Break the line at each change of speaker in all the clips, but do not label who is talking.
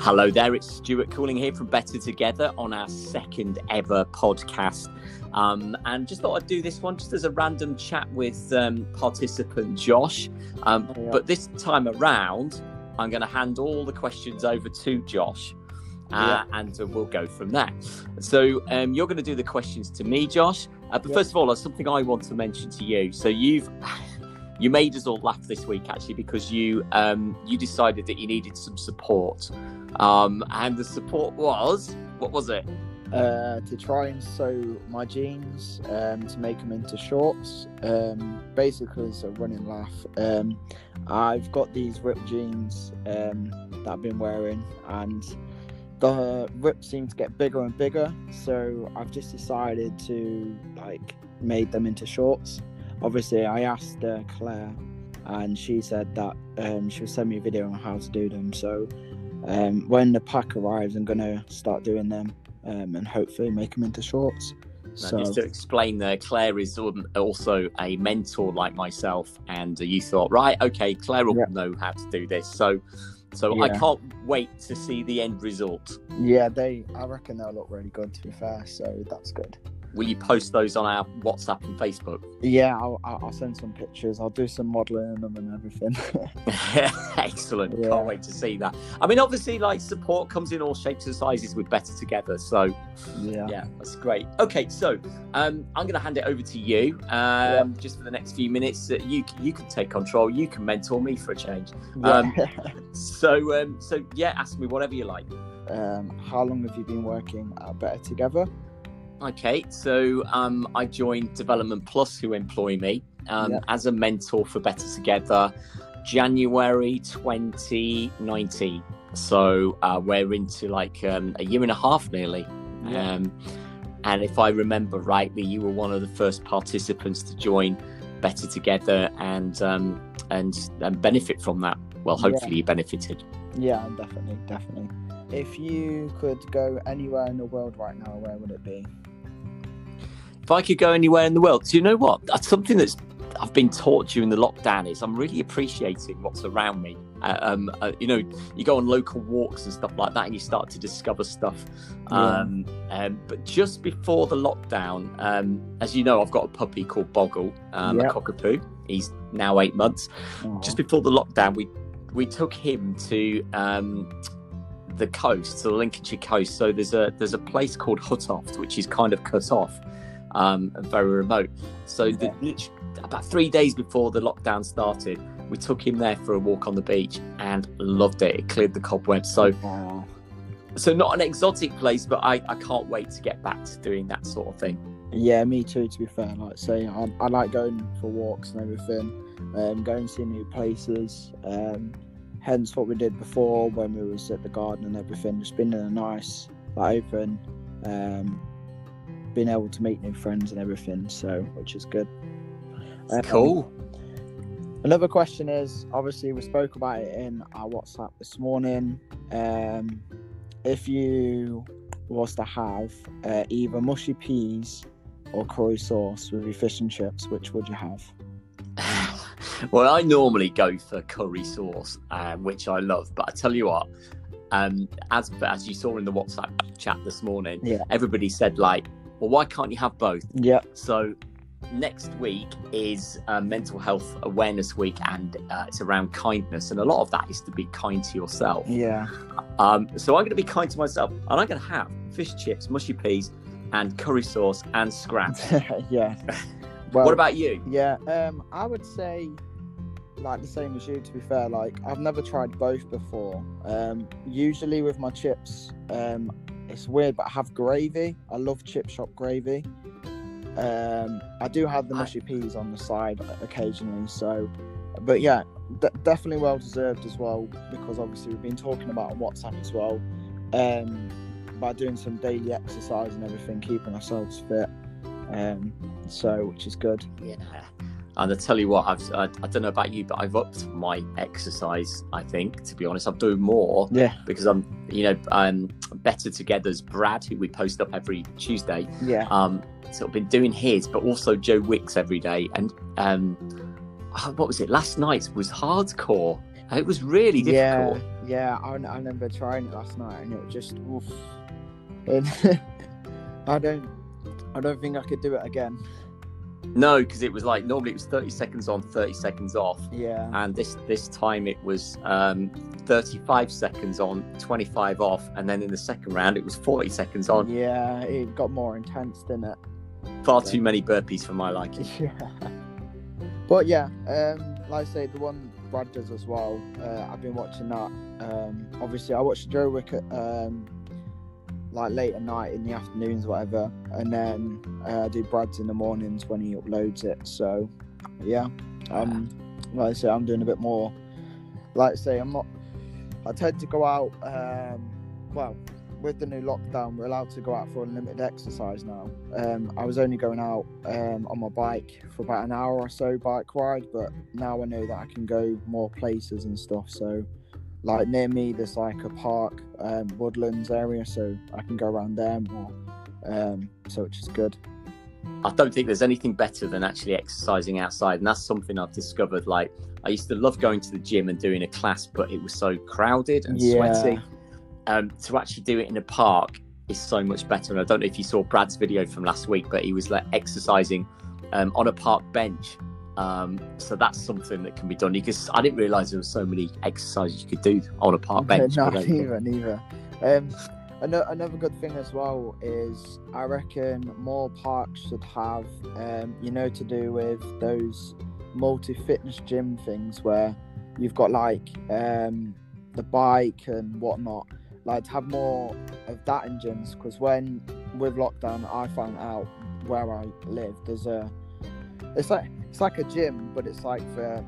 Hello there, it's Stuart calling here from Better Together on our second ever podcast. Um, and just thought I'd do this one just as a random chat with um, participant Josh. Um,
Yeah.
But this time around, I'm going to hand all the questions over to Josh. Uh, And uh, we'll go from there. So um, you're going to do the questions to me, Josh. Uh, but
Yeah.
first of all, there's something I want to mention to you. So you've you made us all laugh this week actually because you um, you decided that you needed some support, um, and the support was what was it?
uh, to try and sew my jeans um, to make them into shorts. Um, basically, it's a running laugh. Um, I've got these ripped jeans um, that I've been wearing, and the rips seem to get bigger and bigger. So I've just decided to like make them into shorts. Obviously, I asked uh, Claire, and she said that um, she would send me a video on how to do them. So um, when the pack arrives, I'm gonna start doing them um, and hopefully make them into shorts. So
just to explain there, Claire is also a mentor like myself, and you thought, right, okay, Claire will
Yeah.
know how to do this. So, so I can't wait to see the end result.
yeah, they I reckon they'll look really good. To be fair, so that's good.
Will you post those on our WhatsApp and Facebook?
Yeah, I'll, I'll send some pictures. I'll do some modelling in them and everything.
Excellent.
Yeah.
Can't wait to see that. I mean, obviously, like support comes in all shapes and sizes. We're better together. So,
yeah.
yeah, that's great. Okay, so um, I'm going to hand it over to you um, just for the next few minutes. Uh, you you can take control. You can mentor me for a change. Um, So um, so yeah, ask me whatever you like.
um, how long have you been working at Better Together?
Okay, so um, I joined Development Plus, who employ me um,
Yeah.
as a mentor for Better Together, January 2019. So uh, we're into like um, a year and a half nearly.
Yeah.
Um, and if I remember rightly, you were one of the first participants to join Better Together and um, and and benefit from that. Well,
Yeah.
hopefully you benefited.
Yeah, definitely, definitely. If you could go anywhere in the world right now, where would it be?
If I could go anywhere in the world, do you know what? That's something that's I've been taught during the lockdown is I'm really appreciating what's around me. Uh, um, uh, you know, you go on local walks and stuff like that, and you start to discover stuff. Um, um, but just before the lockdown, um, as you know, I've got a puppy called Boggle, um, a cockapoo. He's now eight months.
Aw.
Just before the lockdown, we we took him to um, the coast, to the Lincolnshire coast. So there's a there's a place called Huttoft, which is kind of cut off, um, and very remote. So the, about three days before the lockdown started, we took him there for a walk on the beach and loved it. It cleared the cobwebs. So
Aw.
so not an exotic place, but I, I can't wait to get back to doing that sort of thing.
Yeah, me too. To be fair, like say, I, I like going for walks and everything, um, going to see new places. Um, hence what we did before when we was at the garden and everything. Just been in a nice, like open, um, being able to meet new friends and everything. So, which is good. Um,
Cool.
Another question is obviously we spoke about it in our WhatsApp this morning. Um, if you was to have uh, either mushy peas or curry sauce with your fish and chips, which would you have?
well, I normally go for curry sauce, um, which I love. But I tell you what, um, as as you saw in the WhatsApp chat this morning,
Yeah.
everybody said like, "Well, why can't you have both?"
Yeah.
So next week is uh, Mental Health Awareness Week, and uh, it's around kindness, and a lot of that is to be kind to yourself.
Yeah.
Um, so I'm going to be kind to myself, and I'm going to have fish chips, mushy peas, and curry sauce and scraps.
yeah. Well,
what about you?
Yeah, um, I would say like the same as you. To be fair, like I've never tried both before. Um, usually with my chips, um, it's weird, but I have gravy. I love chip shop gravy. Um, I do have the mushy peas on the side occasionally. So, but yeah, d- definitely well deserved as well because obviously we've been talking about on WhatsApp as well. Um, by doing some daily exercise and everything, keeping ourselves fit. Um, so which is good.
Yeah. And I tell you what, I've, I, I don't know about you, but I've upped my exercise. I think, to be honest, I'm doing more
Yeah,
because I'm, you know, um, better together's Brad, who we post up every Tuesday.
yeah,
Um, sort of been doing his, but also Joe Wicks every day. And um, oh, what was it? Last night was hardcore. It was really difficult.
Yeah, yeah. I, I remember trying it last night, and it was just oof. And I don't, I don't think I could do it again.
No, because it was like normally it was 30 seconds on, 30 seconds off.
Yeah.
And this this time it was um, 35 seconds on, 25 off, and then in the second round it was 40 seconds on.
Yeah, it got more intense, didn't it?
Far too many burpees for my liking.
Yeah. But yeah, um, like I say, the one Brad does as well. Uh, I've been watching that. Um, obviously, I watched Joe Wick at, um, like late at night in the afternoons, whatever, and then uh, I do Brad's in the mornings when he uploads it. So yeah, um, like I say, I'm doing a bit more. Like I say, I'm not. I tend to go out. Um, well, with the new lockdown, we're allowed to go out for unlimited exercise now. Um, I was only going out um, on my bike for about an hour or so bike ride, but now I know that I can go more places and stuff. So, like near me, there's like a park, um, woodlands area, so I can go around there more. Um, so which is good.
I don't think there's anything better than actually exercising outside, and that's something I've discovered. Like I used to love going to the gym and doing a class, but it was so crowded and
Yeah.
sweaty. Um, to actually do it in a park is so much better. And I don't know if you saw Brad's video from last week, but he was like exercising um, on a park bench. Um, so that's something that can be done because I didn't realise there were so many exercises you could do on a park bench.
no, neither, neither. Um, another good thing as well is I reckon more parks should have, um, you know, to do with those multi-fitness gym things where you've got like um, the bike and whatnot. Like to have more of that in gyms because when with lockdown, I found out where I live. There's a, it's like it's like a gym, but it's like for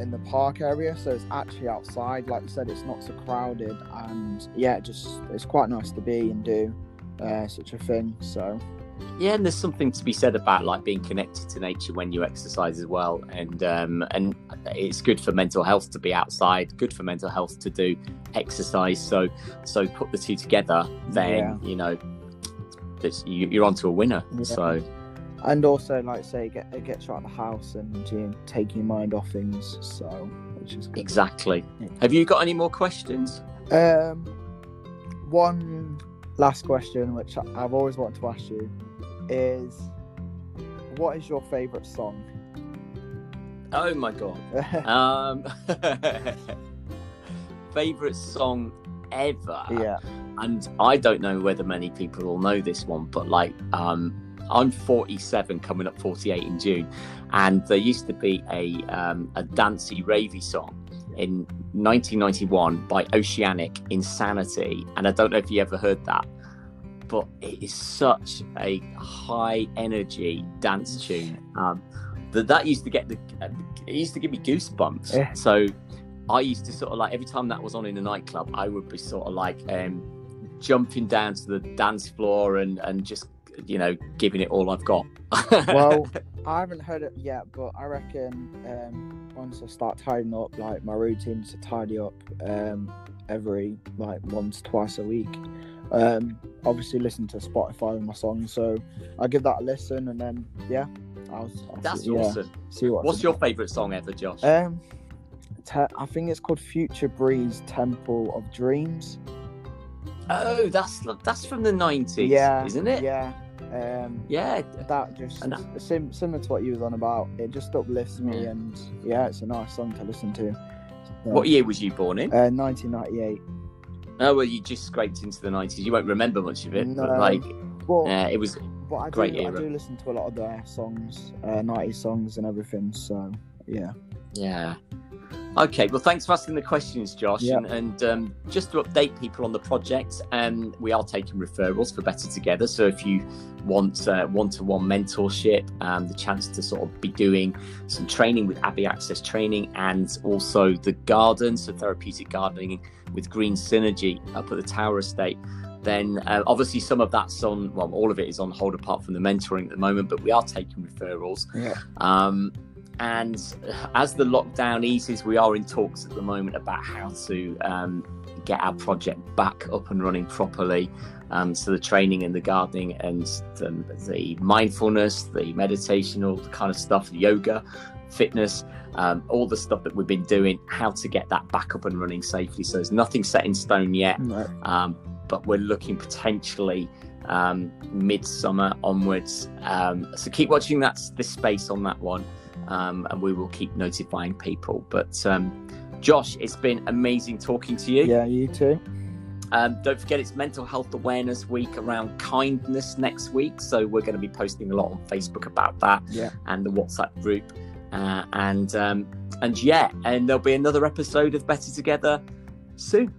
in the park area, so it's actually outside. Like you said, it's not so crowded, and yeah, just it's quite nice to be and do uh, such a thing. So
Yeah, and there's something to be said about like being connected to nature when you exercise as well, and um, and it's good for mental health to be outside. Good for mental health to do exercise. So so put the two together, then
Yeah.
you know, you're onto a winner.
Yeah.
So
and also like say, get it gets you out of the house and you know, take your mind off things. So which is good.
exactly.
Yeah.
Have you got any more questions?
Um, one last question, which I've always wanted to ask you, is what is your favourite song?
Oh my god. Um, favorite song ever.
yeah,
and I don't know whether many people will know this one, but like um, I'm 47, coming up 48 in June, and there used to be a um, a dancey ravey song in 1991 by Oceanic, Insanity, and I don't know if you ever heard that, but it is such a high energy dance tune. Um, that that used to get the it used to give me goosebumps.
Yeah.
So I used to sort of like every time that was on in a nightclub, I would be sort of like um, jumping down to the dance floor and and just you know giving it all I've got.
well, I haven't heard it yet, but I reckon um, once I start tidying up, like my routine is to tidy up um, every like once, twice a week. Um, obviously, listen to Spotify with my songs, so I'll give that a listen, and then yeah, I'll, I'll
that's
see, yeah,
awesome.
see what's
What's your favourite song ever, Josh?
Um, te- I think it's called Future Breeze Temple of Dreams.
Oh, that's that's from the nineties,
yeah,
isn't it?
Yeah. Um,
Yeah.
that just
And
sim- similar to what you was on about. It just uplifts me,
Yeah.
and yeah, it's a nice song to listen to. So,
What year was you born in?
Uh, 1998.
oh well, you just scraped into the nineties. You won't remember much of it,
No.
but like,
But,
uh, it was
but I
great
do, I do listen to a lot of their songs, uh, 90s songs and everything. So yeah,
Yeah. Okay, well, thanks for asking the questions, Josh.
Yeah.
And, and um, just to update people on the project, um, we are taking referrals for Better Together. So if you want uh, one-to-one mentorship, um, the chance to sort of be doing some training with Abbey Access Training, and also the garden, so therapeutic gardening with Green Synergy up at the Tower Estate. Then uh, obviously some of that's on, well, all of it is on hold apart from the mentoring at the moment, but we are taking referrals.
yeah,
Um, and as the lockdown eases, we are in talks at the moment about how to um, get our project back up and running properly. Um, so the training and the gardening and the, the mindfulness, the meditation, all the kind of stuff, yoga fitness, um, all the stuff that we've been doing, how to get that back up and running safely. So there's nothing set in stone yet,
No.
um, but we're looking potentially um, midsummer onwards. Um, so keep watching that this space on that one, um, and we will keep notifying people. But um, Josh, it's been amazing talking to you.
Yeah, you too.
Um, don't forget, it's Mental Health Awareness Week around kindness next week. So we're going to be posting a lot on Facebook about that
Yeah.
and the WhatsApp group. Uh, and um, and yeah, and there'll be another episode of Better Together soon.